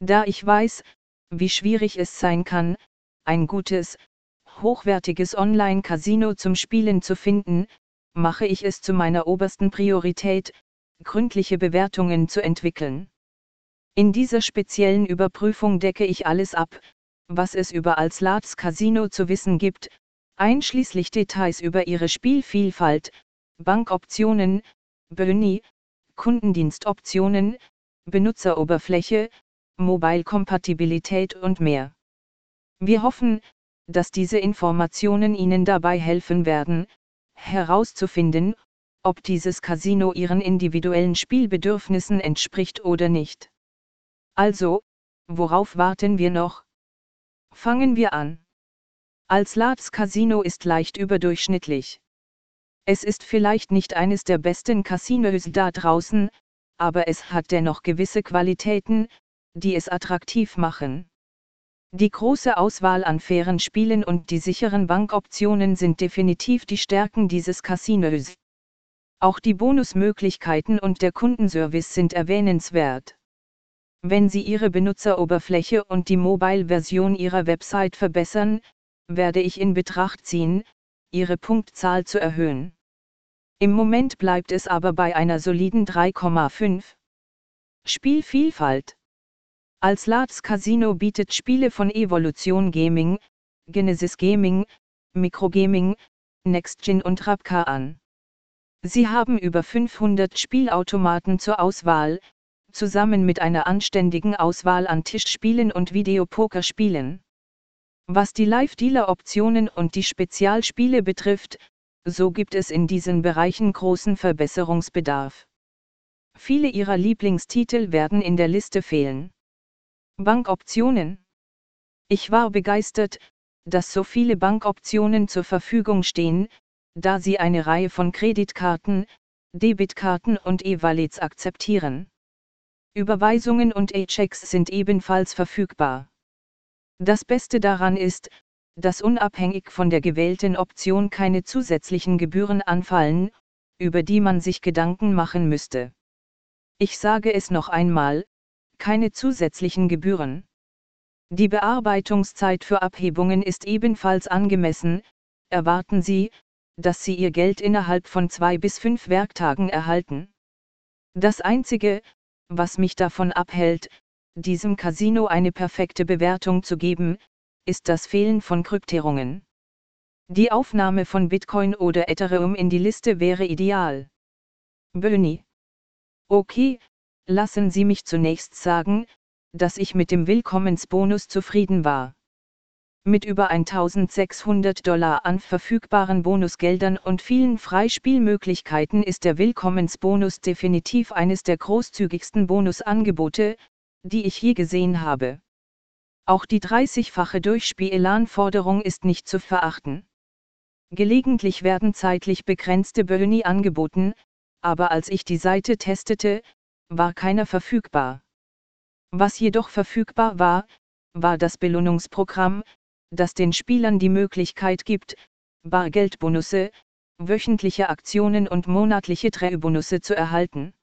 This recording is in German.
Da ich weiß, wie schwierig es sein kann, ein gutes, hochwertiges Online-Casino zum Spielen zu finden, mache ich es zu meiner obersten Priorität, gründliche Bewertungen zu entwickeln. In dieser speziellen Überprüfung decke ich alles ab, was es über Alslats Casino zu wissen gibt, einschließlich Details über ihre Spielvielfalt, Bankoptionen, Boni, Kundendienstoptionen, Benutzeroberfläche, Mobile-Kompatibilität und mehr. Wir hoffen, dass diese Informationen Ihnen dabei helfen werden, herauszufinden, ob dieses Casino Ihren individuellen Spielbedürfnissen entspricht oder nicht. Also, worauf warten wir noch? Fangen wir an. Als Lats Casino ist leicht überdurchschnittlich. Es ist vielleicht nicht eines der besten Casinos da draußen, aber es hat dennoch gewisse Qualitäten, die es attraktiv machen. Die große Auswahl an fairen Spielen und die sicheren Bankoptionen sind definitiv die Stärken dieses Casinos. Auch die Bonusmöglichkeiten und der Kundenservice sind erwähnenswert. Wenn Sie Ihre Benutzeroberfläche und die Mobile-Version Ihrer Website verbessern, werde ich in Betracht ziehen, Ihre Punktzahl zu erhöhen. Im Moment bleibt es aber bei einer soliden 3,5. Spielvielfalt als Lats Casino bietet Spiele von Evolution Gaming, Genesis Gaming, Microgaming, NextGen und Rapka an. Sie haben über 500 Spielautomaten zur Auswahl, zusammen mit einer anständigen Auswahl an Tischspielen und Videopokerspielen. Was die Live-Dealer-Optionen und die Spezialspiele betrifft, so gibt es in diesen Bereichen großen Verbesserungsbedarf. Viele ihrer Lieblingstitel werden in der Liste fehlen. Bankoptionen. Ich war begeistert, dass so viele Bankoptionen zur Verfügung stehen, da sie eine Reihe von Kreditkarten, Debitkarten und E-Wallets akzeptieren. Überweisungen und E-Checks sind ebenfalls verfügbar. Das Beste daran ist, dass unabhängig von der gewählten Option keine zusätzlichen Gebühren anfallen, über die man sich Gedanken machen müsste. Ich sage es noch einmal, keine zusätzlichen Gebühren. Die Bearbeitungszeit für Abhebungen ist ebenfalls angemessen, erwarten Sie, dass Sie Ihr Geld innerhalb von zwei bis fünf Werktagen erhalten. Das Einzige, was mich davon abhält, diesem Casino eine perfekte Bewertung zu geben, ist das Fehlen von Kryptierungen. Die Aufnahme von Bitcoin oder Ethereum in die Liste wäre ideal. Böni. Okay, Lassen Sie mich zunächst sagen, dass ich mit dem Willkommensbonus zufrieden war. Mit über 1600 Dollar an verfügbaren Bonusgeldern und vielen Freispielmöglichkeiten ist der Willkommensbonus definitiv eines der großzügigsten Bonusangebote, die ich je gesehen habe. Auch die 30-fache Durchspielanforderung ist nicht zu verachten. Gelegentlich werden zeitlich begrenzte Boni angeboten, aber als ich die Seite testete, war keiner verfügbar. Was jedoch verfügbar war, war das Belohnungsprogramm, das den Spielern die Möglichkeit gibt, Bargeldbonusse, wöchentliche Aktionen und monatliche Treuebonusse zu erhalten.